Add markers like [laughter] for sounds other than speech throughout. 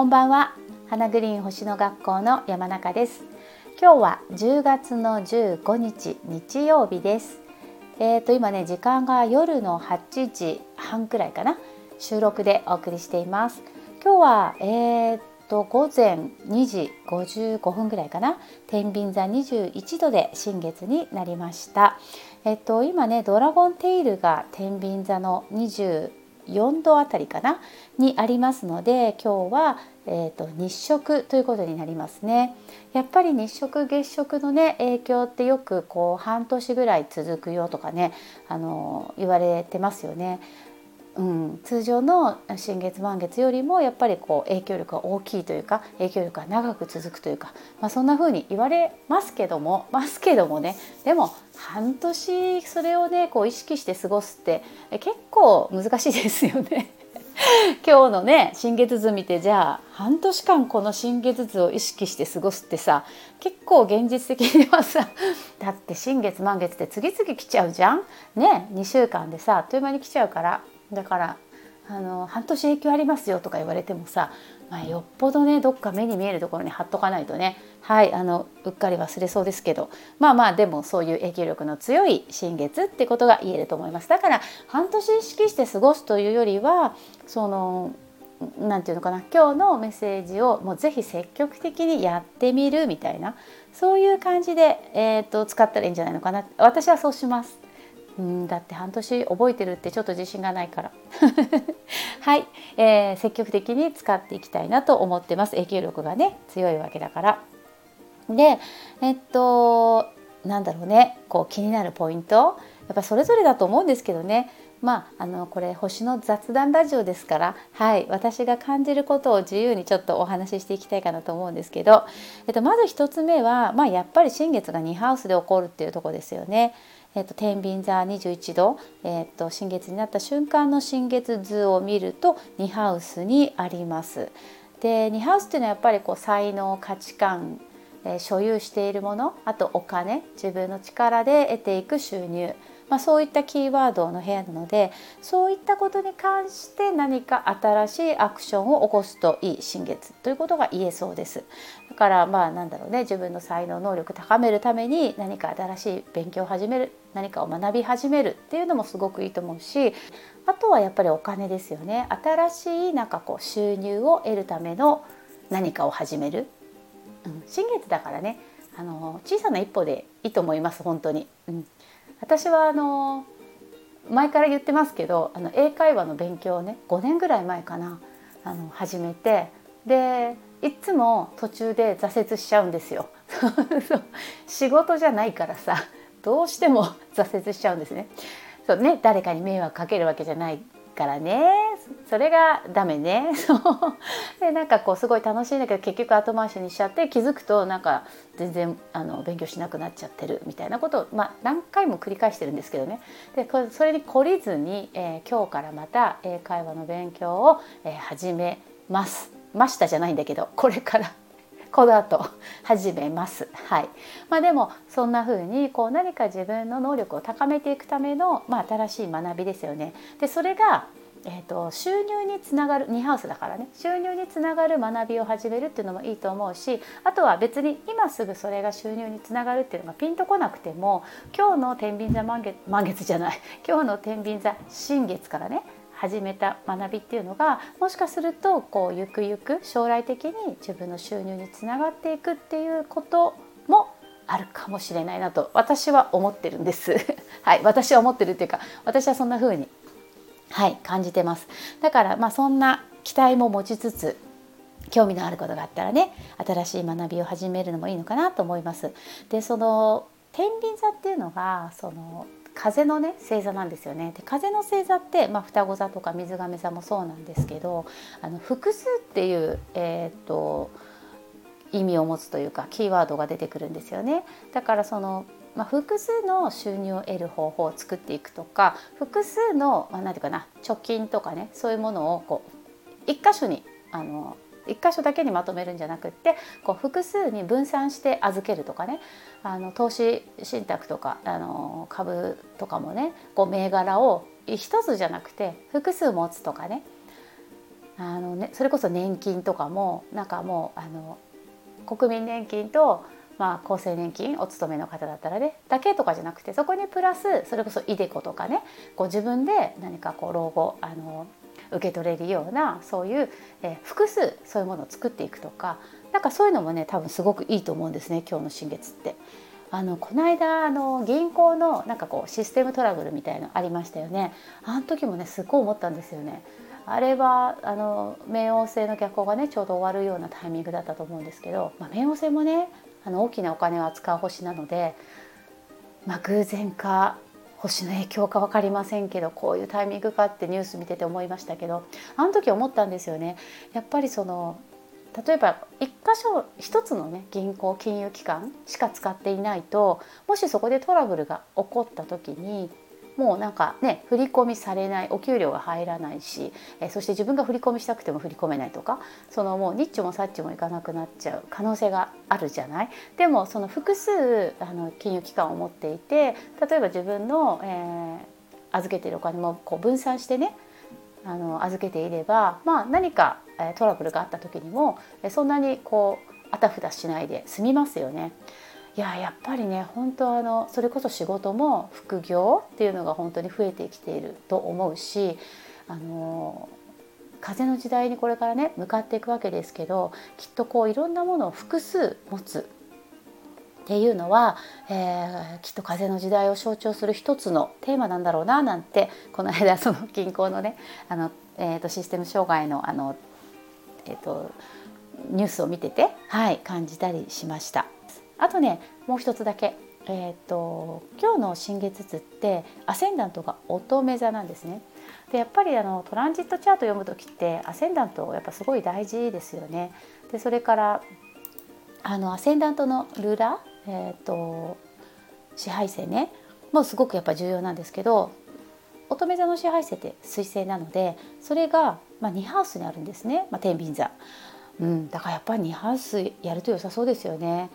こんばんは。花グリーン星の学校の山中です。今日は10月の15日日曜日です。えーと今ね時間が夜の8時半くらいかな。収録でお送りしています。今日はえーと午前2時55分ぐらいかな。天秤座21度で新月になりました。えっと今ねドラゴンテイルが天秤座の4度あたりかな？にありますので今日は、えーと、日食ということになりますね。やっぱり日食月食のね影響ってよくこう半年ぐらい続くよとかねあの言われてますよね。うん、通常の新月満月よりもやっぱりこう影響力が大きいというか影響力が長く続くというか、まあ、そんな風に言われますけども [laughs] ますけどもねでも半年それをねこう意識して過ごすって結構難しいですよね。[laughs] 今日のね新月図見てじゃあ半年間この新月図を意識して過ごすってさ結構現実的にはさ [laughs] だって新月満月って次々来ちゃうじゃん？ね2週間でさあっという間に来ちゃうから。だからあの半年影響ありますよとか言われてもさ、まあ、よっぽどねどっか目に見えるところに貼っとかないとね。はいあのうっかり忘れそうですけど。まあまあでもそういう影響力の強い新月ってことが言えると思います。だから半年意識して過ごすというよりはその何て言うのかな今日のメッセージをもうぜひ積極的にやってみるみたいなそういう感じで、えーと使ったらいいんじゃないのかな。私はそうします。うんだって半年覚えてるってちょっと自信がないから。[laughs] はい、えー、積極的に使っていきたいなと思ってます。影響力がね強いわけだから。でえっとなんだろうね。こう気になるポイント。やっぱそれぞれだと思うんですけどね。まあ、あのこれ星の雑談ラジオですから、はい、私が感じることを自由にちょっとお話ししていきたいかなと思うんですけど、えっと、まず1つ目は、まあ、やっぱり新月が2ハウスで起こるっていうとこですよね。えっと、天秤座21度、えっと、新月になった瞬間の新月図を見ると2ハウスにあります。で2ハウスっていうのはやっぱりこう才能価値観、えー、所有しているものあとお金自分の力で得ていく収入まあ、そういったキーワードの部屋なのでそういったことに関して何か新しいアクションを起こすといい新月ということが言えそうです。だからまあなんだろうね自分の才能能力高めるために何か新しい勉強を始める何かを学び始めるっていうのもすごくいいと思うしあとはやっぱりお金ですよね新しいなんかこう収入を得るための何かを始める、うん、新月だからねあの小さな一歩でいいと思います本当に。うん私はあの前から言ってますけどあの英会話の勉強をね5年ぐらい前かなあの始めてでいつも途中で挫折しちゃうんですよ。[laughs] 仕事じゃないからさどうしても挫折しちゃうんですね。そうね誰かに迷惑かけるわけじゃないからね。それがダメね。[laughs] でなんかこうすごい楽しいんだけど結局後回しにしちゃって気づくとなんか全然あの勉強しなくなっちゃってるみたいなことを、まあ、何回も繰り返してるんですけどね。でそれに懲りずに、えー、今日からまた英会話の勉強を、えー、始めます。ましたじゃないんだけどこれから。この後始めます。はい。まあでもそんな風にこう何か自分の能力を高めていくためのまあ新しい学びですよね。でそれがえーと、収入につながる2ハウスだからね収入につながる学びを始めるっていうのもいいと思うしあとは別に今すぐそれが収入につながるっていうのがピンとこなくても今日の天秤座満月満月じゃない今日の天秤座新月からね始めた学びっていうのがもしかするとこうゆくゆく将来的に自分の収入につながっていくっていうこともあるかもしれないなと私は思ってるんです。[laughs] はい私は思ってるっていうか私はそんな風にはい感じてます。だからまあそんな期待も持ちつつ興味のあることがあったらね新しい学びを始めるのもいいのかなと思います。でその天秤座っていうのがその風のね星座なんですよね。で風の星座って、まあ、双子座とか水亀座もそうなんですけどあの複数っていう、えーと、意味を持つというかキーワードが出てくるんですよね。だからそのまあ、複数の収入を得る方法を作っていくとか複数の、まあ、なんていうかな貯金とかねそういうものをこう一箇所にあの一箇所だけにまとめるんじゃなくってこう複数に分散して預けるとかね。あの投資信託とかあの株とかもねこう銘柄を一つじゃなくて複数持つとかね。あの、ね、それこそ年金とかもなんかもうあの国民年金とまあ、厚生年金お勤めの方だったらねだけとかじゃなくてそこにプラスそれこそ iDeCo とかねこう自分で何かこう老後あの受け取れるようなそういう、え複数そういうものを作っていくとかなんかそういうのもね多分すごくいいと思うんですね今日の新月って。あのこの間あの銀行のなんかこうシステムトラブルみたいのありましたよねあの時もねすっごい思ったんですよねあれはあの冥王星の逆行がねちょうど終わるようなタイミングだったと思うんですけど、まあ、冥王星もねあの大きなお金を扱う星なので、まあ、偶然か星の影響か分かりませんけどこういうタイミングかってニュース見てて思いましたけどあの時思ったんですよね。やっぱりその例えば1箇所1つのね銀行金融機関しか使っていないともしそこでトラブルが起こった時にもうなんかね振り込みされないお給料が入らないし、えそして自分が振り込みしたくても振り込めないとかそのもうニッチもサッチもいかなくなっちゃう可能性があるじゃない？でもその複数あの金融機関を持っていて例えば自分の、えー、預けてるお金もこう分散してねあの預けていれば、まあ、何か、えトラブルがあった時にもそんなにこうあたふたしないで済みますよね。いややっぱりね本当あのそれこそ仕事も副業っていうのが本当に増えてきていると思うしあの風の時代にこれからね向かっていくわけですけどきっとこういろんなものを複数持つっていうのは、えー、きっと風の時代を象徴する一つのテーマなんだろうななんてこの間その銀行のねあの、えーと、システム障害のあの、えーとニュースを見てて、はい、感じたりしました。あとねもう一つだけえーと、今日の新月図ってアセンダントが乙女座なんですね。でやっぱりあのトランジットチャート読む時ってアセンダントやっぱすごい大事ですよね。でそれからあのアセンダントのルーラ、えーと、支配性ねもうすごくやっぱ重要なんですけど乙女座の支配性って水星なのでそれが、まあ、2ハウスにあるんですね、まあ、天秤座。うん、だからやっぱり2ハウスやると良さそうですよね。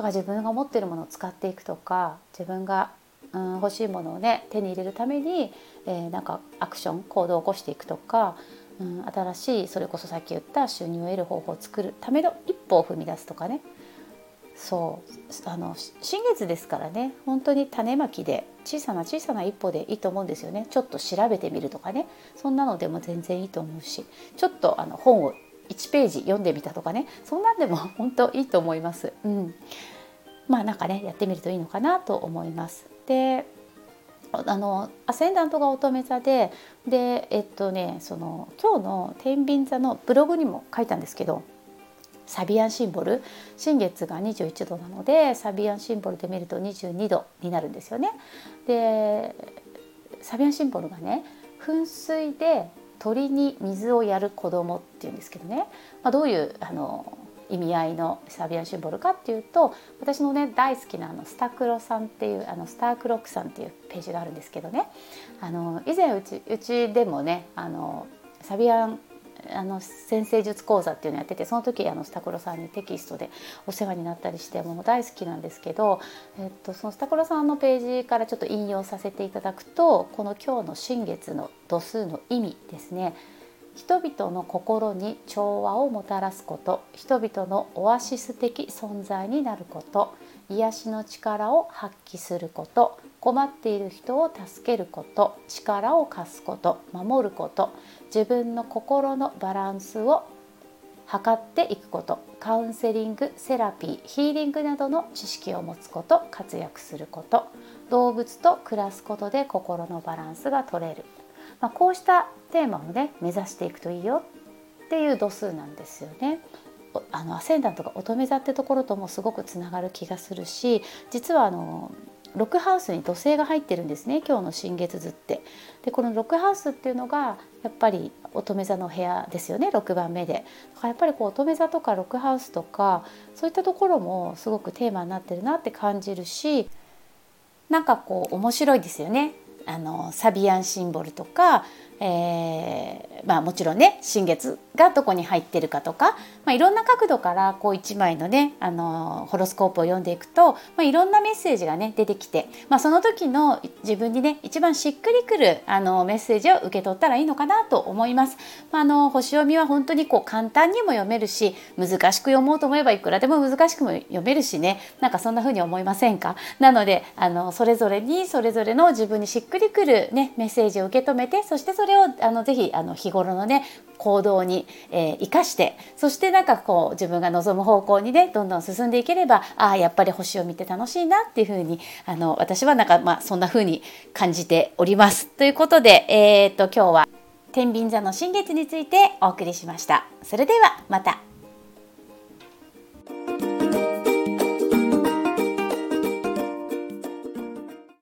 だから自分が持ってるものを使っていくとか自分が、うん、欲しいものをね手に入れるために、えー、なんかアクション行動を起こしていくとか、うん、新しいそれこそさっき言った収入を得る方法を作るための一歩を踏み出すとかね。そう。あの新月ですからね。本当に種まきで小さな小さな一歩でいいと思うんですよね。ちょっと調べてみるとかね。そんなのでも全然いいと思うしちょっとあの本を1ページ読んでみたとかねそんなんでも [laughs] 本当いいと思います。うん、まあなんかねやってみるといいのかなと思います。であのアセンダントが乙女座ででえっとねその今日の天秤座のブログにも書いたんですけどサビアンシンボル新月が21度なのでサビアンシンボルで見ると22度になるんですよね。でサビアンシンボルがね噴水で鳥に水をやる子供っていうんですけどね、まあ、どういうあの意味合いのサビアンシンボルかっていうと私のね大好きなあのスタクロさんっていうあのスタークロックさんっていうページがあるんですけどね。あの以前うちうちでもねあのサビアンあの先生術講座っていうのをやっててその時あのスタクロさんにテキストでお世話になったりしてもう大好きなんですけど、えっと、そのスタクロさんのページからちょっと引用させていただくとこの今日の新月の度数の意味ですね。人々の心に調和をもたらすこと人々のオアシス的存在になること癒しの力を発揮すること困っている人を助けること力を貸すこと守ること自分の心のバランスを測っていくことカウンセリングセラピーヒーリングなどの知識を持つこと活躍すること動物と暮らすことで心のバランスが取れる、まあ、こうしたテーマをね目指していくといいよっていう度数なんですよね。あのアセンダントが乙女座ってところともすごくつながる気がするし実はあのロックハウスに土星が入ってるんですね今日の新月図って。でこのロックハウスっていうのがやっぱり乙女座の部屋ですよね6番目で。だからやっぱりこう乙女座とかロックハウスとかそういったところもすごくテーマになってるなって感じるしなんかこう面白いですよね。あのサビアンシンボルとか、えー、まあ、もちろんね新月がどこに入ってるかとか、まあ、いろんな角度からこう1枚のねあのホロスコープを読んでいくと、まあ、いろんなメッセージがね出てきて、まあ、その時の自分にね一番しっくりくるあのメッセージを受け取ったらいいのかなと思います。まあ、あの星読みは本当にこう簡単にも読めるし難しく読もうと思えばいくらでも難しくも読めるしねなんかそんな風に思いませんか？なのであのそれぞれにそれぞれの自分にしっくりくる、ね、メッセージを受け止めてそしてそれれをあのぜひあの日頃のね行動に、えー、生かしてそしてなんかこう自分が望む方向にねどんどん進んでいければああやっぱり星を見て楽しいなっていうふうにあの私はなんかまあそんなふうに感じております。ということで、えー、っと今日は天秤座の新月についてお送りしました。それではまた。